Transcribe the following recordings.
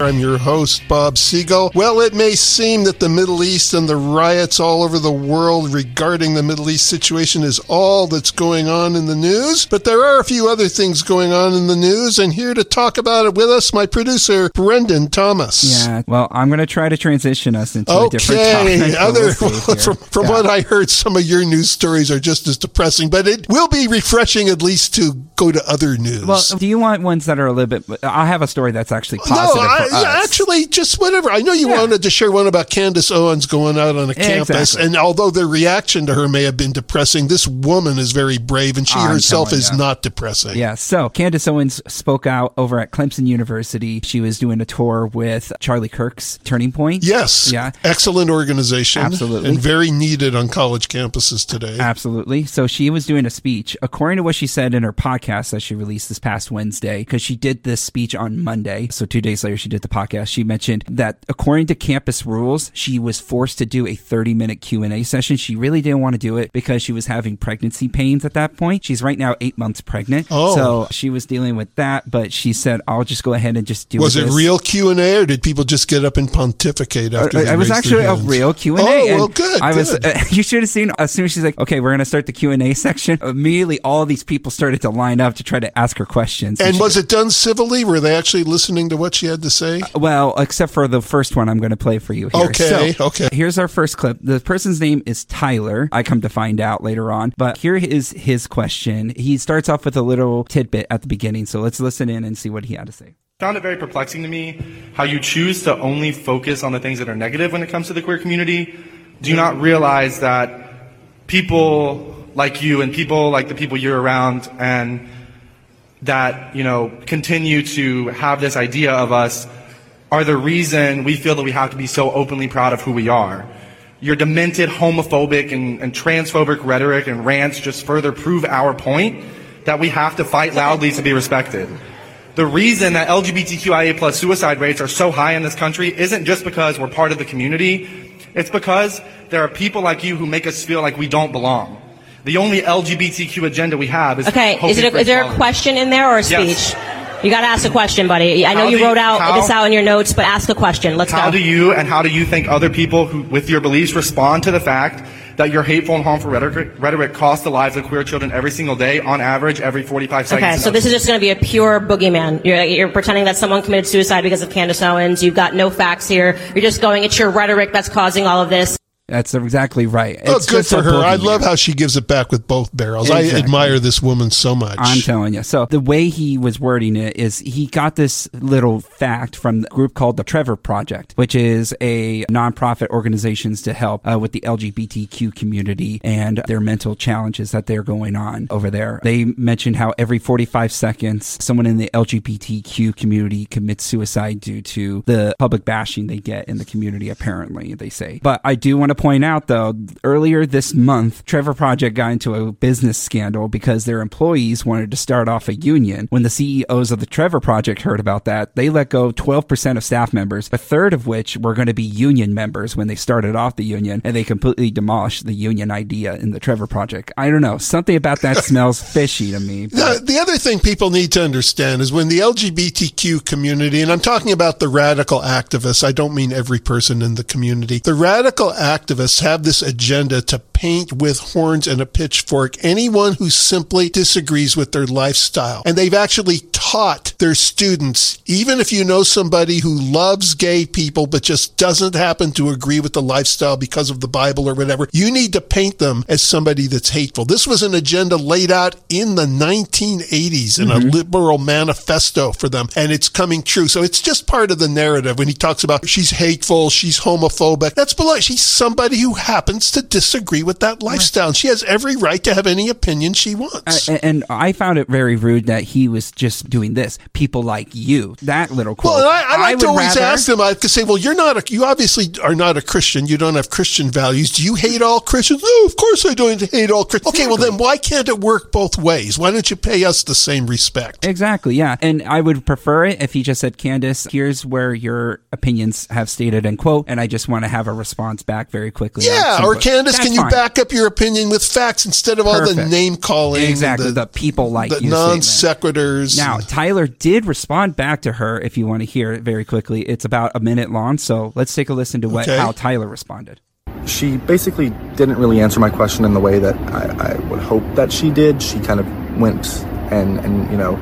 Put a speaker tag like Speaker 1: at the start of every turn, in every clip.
Speaker 1: I'm your host, Bob Siegel. Well, it may seem that the Middle East and the riots all over the world regarding the Middle East situation is all that's going on in the news, but there are a few other things going on in the news, and here to talk about it with us, my producer, Brendan Thomas.
Speaker 2: Yeah, well, I'm going to try to transition us into a different
Speaker 1: Okay,
Speaker 2: topic.
Speaker 1: other
Speaker 2: we'll
Speaker 1: from, from
Speaker 2: Yeah.
Speaker 1: what I heard, some of your news stories are just as depressing, but it will be refreshing at least to go to other news.
Speaker 2: Well, do you want ones that are a little bit? I have a story that's actually
Speaker 1: no,
Speaker 2: positive
Speaker 1: I,
Speaker 2: for us.
Speaker 1: yeah, actually, just whatever. I know you
Speaker 2: Yeah.
Speaker 1: wanted to share one about Candace Owens going out on a campus,
Speaker 2: exactly.
Speaker 1: and although the reaction to her may have been depressing, this woman is very brave, and she
Speaker 2: I'm
Speaker 1: herself is
Speaker 2: ya.
Speaker 1: not depressing.
Speaker 2: Yeah, so Candace Owens spoke out over at Clemson University. She was doing a tour with Charlie Kirk's Turning Point.
Speaker 1: Yes.
Speaker 2: Yeah.
Speaker 1: Excellent organization.
Speaker 2: Absolutely.
Speaker 1: And very needed on college campuses today.
Speaker 2: Absolutely. So she was doing a speech, according to what she said in her podcast that she released this past Wednesday, because she did this speech on Monday. So two days later, she did the podcast. She mentioned that according to campus rules, she was forced to do a 30 minute Q and A session. She really didn't want to do it because she was having pregnancy pains at that point. She's right now eight months pregnant.
Speaker 1: Oh.
Speaker 2: So she was dealing with that, but she said, I'll just go ahead and just do it.
Speaker 1: Was it
Speaker 2: this."
Speaker 1: real Q and A, or did people just get up and pontificate after?
Speaker 2: I- I was actually a real Q and A.
Speaker 1: Oh well, good.
Speaker 2: I was. Uh, you should have seen as soon as she's like, "Okay, we're going to start the Q and A section." Immediately, all these people started to line up to try to ask her questions.
Speaker 1: and
Speaker 2: she-
Speaker 1: was it done civilly? Were they actually listening to what she had to say?
Speaker 2: Well, except for the first one, I'm going to play for you. Here.
Speaker 1: Okay,
Speaker 2: So,
Speaker 1: okay.
Speaker 2: Here's our first clip. The person's name is Tyler. I come to find out later on, but here is his question. He starts off with a little tidbit at the beginning, so let's listen in and see what he had to say.
Speaker 3: found it very perplexing to me how you choose to only focus on the things that are negative when it comes to the queer community. Do you not realize that people like you and people like the people you're around and that, you know, continue to have this idea of us are the reason we feel that we have to be so openly proud of who we are. Your demented homophobic and, and transphobic rhetoric and rants just further prove our point that we have to fight loudly to be respected. The reason that LGBTQIA plus suicide rates are so high in this country isn't just because we're part of the community. It's because there are people like you who make us feel like we don't belong. The only LGBTQ agenda we have is
Speaker 4: Okay, is, it a, is there a question in there or a speech?
Speaker 3: Yes.
Speaker 4: You got to ask a question, buddy. I know you
Speaker 3: you-
Speaker 4: wrote out
Speaker 3: how-
Speaker 4: this out in your notes, but ask a question. Let's
Speaker 3: How
Speaker 4: go.
Speaker 3: How do you and how do you think other people who, with your beliefs respond to the fact that your hateful and harmful rhetoric, rhetoric costs the lives of queer children every single day, on average, every 45 seconds?
Speaker 4: Okay, so this is just going to be a pure boogeyman. You're, you're pretending that someone committed suicide because of Candace Owens. You've got no facts here. You're just going, it's your rhetoric that's causing all of this.
Speaker 2: That's exactly right.
Speaker 1: Oh,
Speaker 2: It's
Speaker 1: good for her. I love how she gives it back with both barrels. I admire this woman so much.
Speaker 2: I'm telling you. So the way he was wording it is he got this little fact from the group called the Trevor Project, which is a nonprofit organizations to help uh, with the LGBTQ community and their mental challenges that they're going on over there. They mentioned how every 45 seconds someone in the LGBTQ community commits suicide due to the public bashing they get in the community apparently they say. But I do want to point out though, earlier this month, Trevor Project got into a business scandal because their employees wanted to start off a union. When the CEOs of the Trevor Project heard about that, they let go 12% of staff members, a third of which were going to be union members when they started off the union, and they completely demolished the union idea in the Trevor Project. I don't know. Something about that smells fishy to me. but-
Speaker 1: The, the other thing people need to understand is when the LGBTQ community, and I'm talking about the radical activists, I don't mean every person in the community, the radical activists have this agenda to paint with horns and a pitchfork anyone who simply disagrees with their lifestyle. And they've actually taught their students, even if you know somebody who loves gay people but just doesn't happen to agree with the lifestyle because of the Bible or whatever, you need to paint them as somebody that's hateful. This was an agenda laid out in the 1980s in a mm-hmm. liberal manifesto for them, and it's coming true. So it's just part of the narrative when he talks about she's hateful, she's homophobic. That's below. She's somebody who happens to disagree with with that lifestyle. And she has every right to have any opinion she wants.
Speaker 2: Uh, and I found it very rude that he was just doing this. People like you, that little quote.
Speaker 1: Well, I, I like
Speaker 2: I
Speaker 1: to always
Speaker 2: rather-
Speaker 1: ask them. I could say, "Well, you're not. A, you obviously are not a Christian. You don't have Christian values. Do you hate all Christians? No, of course I don't hate all Christians. Okay, well then, why can't it work both ways? Why don't you pay us the same respect?
Speaker 2: Exactly, yeah. And I would prefer it if he just said, Candace, here's where your opinions have stated and quote, and I just want to have a response back very quickly.
Speaker 1: Yeah, or. Candace,
Speaker 2: That's
Speaker 1: can you
Speaker 2: fine.
Speaker 1: back up your opinion with facts instead of all the name calling?
Speaker 2: Exactly, the people like
Speaker 1: the
Speaker 2: you
Speaker 1: non sequiturs.
Speaker 2: Now, Tyler did respond back to her if you want to hear it very quickly. It's about a minute long, so let's take a listen to what
Speaker 1: Okay.
Speaker 2: how Tyler responded.
Speaker 3: she basically didn't really answer my question in the way that I, I would hope that she did. She kind of went and, and you know,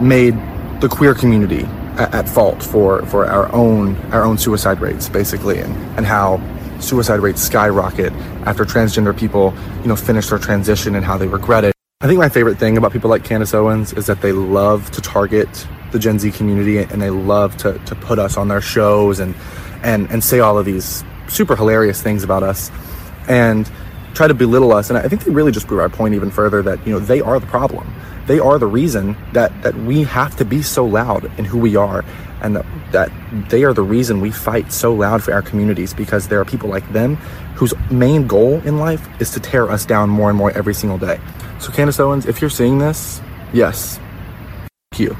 Speaker 3: made the queer community at, at fault for, for our own our own suicide rates, basically, and, and how suicide rates skyrocket after transgender people, you know, finish their transition and how they regret it. I think my favorite thing about people like Candace Owens is that they love to target the Gen Z community and they love to, to put us on their shows and, and, and say all of these super hilarious things about us and try to belittle us. And I think they really just prove our point even further that, you know, they are the problem. They are the reason that, that we have to be so loud in who we are and that, that they are the reason we fight so loud for our communities because there are people like them whose main goal in life is to tear us down more and more every single day. So Candace Owens, if you're seeing this, yes, you.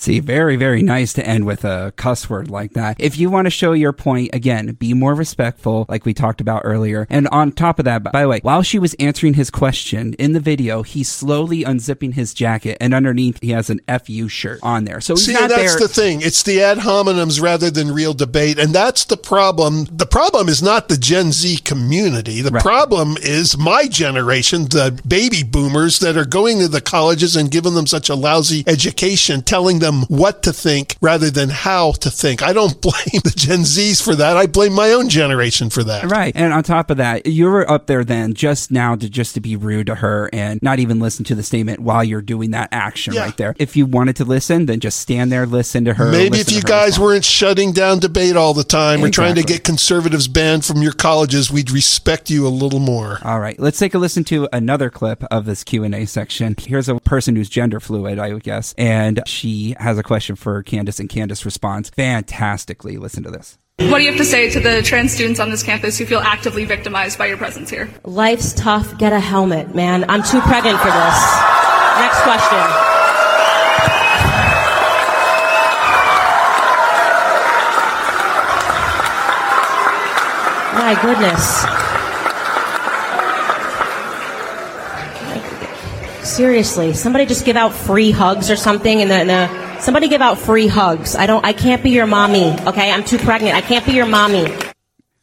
Speaker 2: See, very, very nice to end with a cuss word like that. If you want to show your point, again, be more respectful, like we talked about earlier. And on top of that, by the way, while she was answering his question in the video, he's slowly unzipping his jacket, and underneath he has an FU shirt on there. So he's
Speaker 1: See,
Speaker 2: not
Speaker 1: that's
Speaker 2: there.
Speaker 1: the thing. It's the ad hominems rather than real debate. And that's the problem. The problem is not the Gen Z community. The
Speaker 2: Right.
Speaker 1: problem is my generation, the baby boomers that are going to the colleges and giving them such a lousy education, telling them what to think rather than how to think. I don't blame the Gen Zs for that. I blame my own generation for that.
Speaker 2: Right. And on top of that, you were up there then just now to just to be rude to her and not even listen to the statement while you're doing that action
Speaker 1: Yeah.
Speaker 2: right there. If you wanted to listen, then just stand there, listen to her.
Speaker 1: Maybe if you guys
Speaker 2: response.
Speaker 1: weren't shutting down debate all the time or trying to get conservatives banned from your colleges, we'd respect you a little more.
Speaker 2: All right, let's take a listen to another clip of this Q and A section. Here's a person who's gender fluid, I would guess, and she has a question for Candace, and Candace responds fantastically. Listen to this.
Speaker 5: What do you have to say to the trans students on this campus who feel actively victimized by your presence here?
Speaker 4: Life's tough. Get a helmet, man. I'm too pregnant for this. Next question. My goodness. Seriously, somebody just give out free hugs or something, and then uh, somebody give out free hugs. I don't. I can't be your mommy. Okay, I'm too pregnant. I can't be your mommy.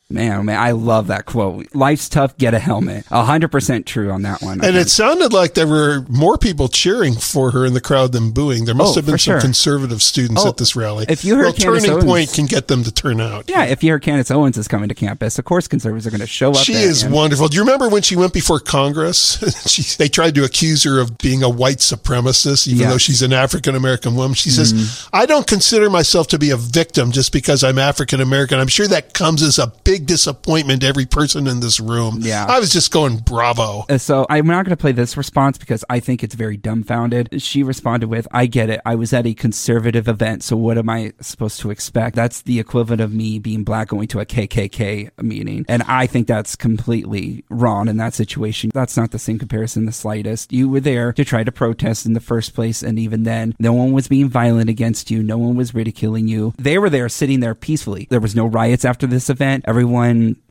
Speaker 2: Man, oh man, I love that quote. Life's tough, get a helmet. A hundred percent true on that one. I
Speaker 1: And
Speaker 2: think.
Speaker 1: it sounded like there were more people cheering for her in the crowd than booing. There must
Speaker 2: Oh,
Speaker 1: have been some
Speaker 2: sure.
Speaker 1: conservative students
Speaker 2: Oh,
Speaker 1: at this rally.
Speaker 2: if you heard
Speaker 1: well,
Speaker 2: Candace
Speaker 1: Turning
Speaker 2: Owens-
Speaker 1: Point can get them to turn out.
Speaker 2: yeah, if you hear Candace Owens is coming to campus, of course conservatives are going to show up.
Speaker 1: She is wonderful. Do you remember when she went before Congress? she, they tried to accuse her of being a white supremacist, even
Speaker 2: Yes.
Speaker 1: though she's an African American woman. She says, mm-hmm. I don't consider myself to be a victim just because I'm African American. I'm sure that comes as a big disappointment to every person in this room.
Speaker 2: Yeah.
Speaker 1: I was just going, bravo.
Speaker 2: Uh, So I'm not going to play this response because I think it's very dumbfounded. She responded with, "I get it. I was at a conservative event, so what am I supposed to expect? That's the equivalent of me being black going to a KKK meeting, and I think that's completely wrong in that situation. That's not the same comparison the slightest. You were there to try to protest in the first place, and even then, no one was being violent against you. No one was ridiculing you. They were there, sitting there peacefully. There was no riots after this event. Everyone."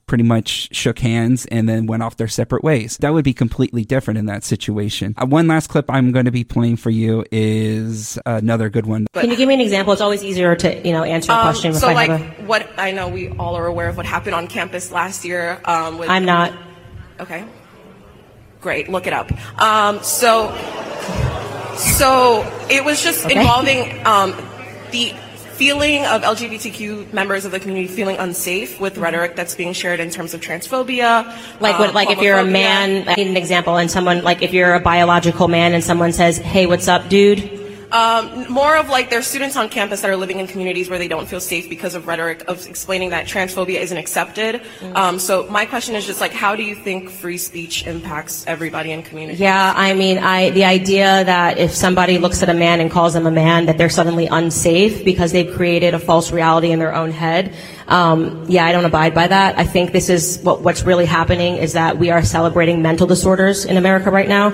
Speaker 2: Pretty much shook hands and then went off their separate ways. That would be completely different in that situation. Uh, one last clip I'm going to be playing for you is another good one.
Speaker 4: Can you give me an example? It's always easier to you know answer a
Speaker 6: Um,
Speaker 4: question
Speaker 6: so,
Speaker 4: I
Speaker 6: like,
Speaker 4: a.
Speaker 6: what I know we all are aware of what happened on campus last year. Um, with,
Speaker 4: I'm not.
Speaker 6: Okay. Great. Look it up. Um, so, so it was just
Speaker 4: Okay.
Speaker 6: involving um, the feeling of LGBTQ members of the community feeling unsafe with rhetoric that's being shared in terms of transphobia.
Speaker 4: Like,
Speaker 6: um,
Speaker 4: what, like if you're a man, I need an example, and someone, like if you're a biological man and someone says, hey, what's up, dude?
Speaker 6: Um, more of like there's students on campus that are living in communities where they don't feel safe because of rhetoric of explaining that transphobia isn't accepted. Um, so my question is just like, how do you think free speech impacts everybody in community?
Speaker 4: Yeah, I mean, I the idea that if somebody looks at a man and calls him a man, that they're suddenly unsafe because they've created a false reality in their own head. Um, yeah, I don't abide by that. I think this is what what's really happening is that we are celebrating mental disorders in America right now.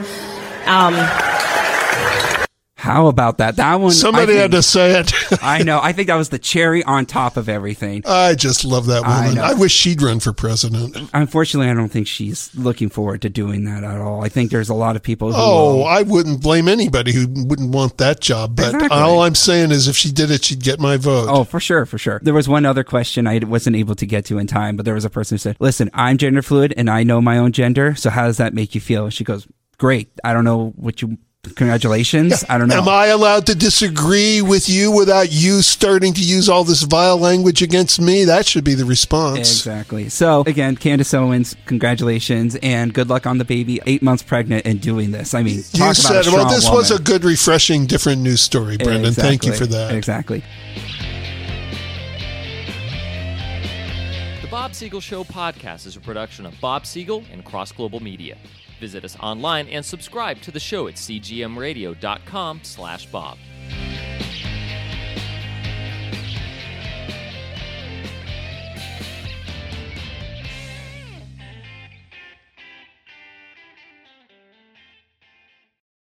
Speaker 2: How about that? That one.
Speaker 1: Somebody
Speaker 2: I
Speaker 1: had to say it.
Speaker 2: I know. I think that was the cherry on top of everything.
Speaker 1: I just love that
Speaker 2: I
Speaker 1: woman.
Speaker 2: know.
Speaker 1: I, wish she'd run for president.
Speaker 2: Unfortunately, I don't think she's looking forward to doing that at all. I think there's a lot of people who.
Speaker 1: Oh,
Speaker 2: will-
Speaker 1: I wouldn't blame anybody who wouldn't want that job. But
Speaker 2: Exactly.
Speaker 1: all I'm saying is, if she did it, she'd get my vote.
Speaker 2: Oh, for sure, for sure. There was one other question I wasn't able to get to in time, but there was a person who said, "Listen, I'm gender fluid and I know my own gender. So how does that make you feel?" She goes, "Great. I don't know what you. Congratulations. I don't know."
Speaker 1: Am I allowed to disagree with you without you starting to use all this vile language against me? That should be the response.
Speaker 2: Exactly. So again, Candace Owens, congratulations and good luck on the baby. Eight months pregnant and doing this. I mean,
Speaker 1: You
Speaker 2: talk about a
Speaker 1: said, well, this was a good, refreshing, different news story, Brendan. Thank you for that.
Speaker 2: Exactly.
Speaker 7: Bob Siegel Show podcast is a production of Bob Siegel and Cross Global Media. Visit us online and subscribe to the show at cgmradio.com slash bob.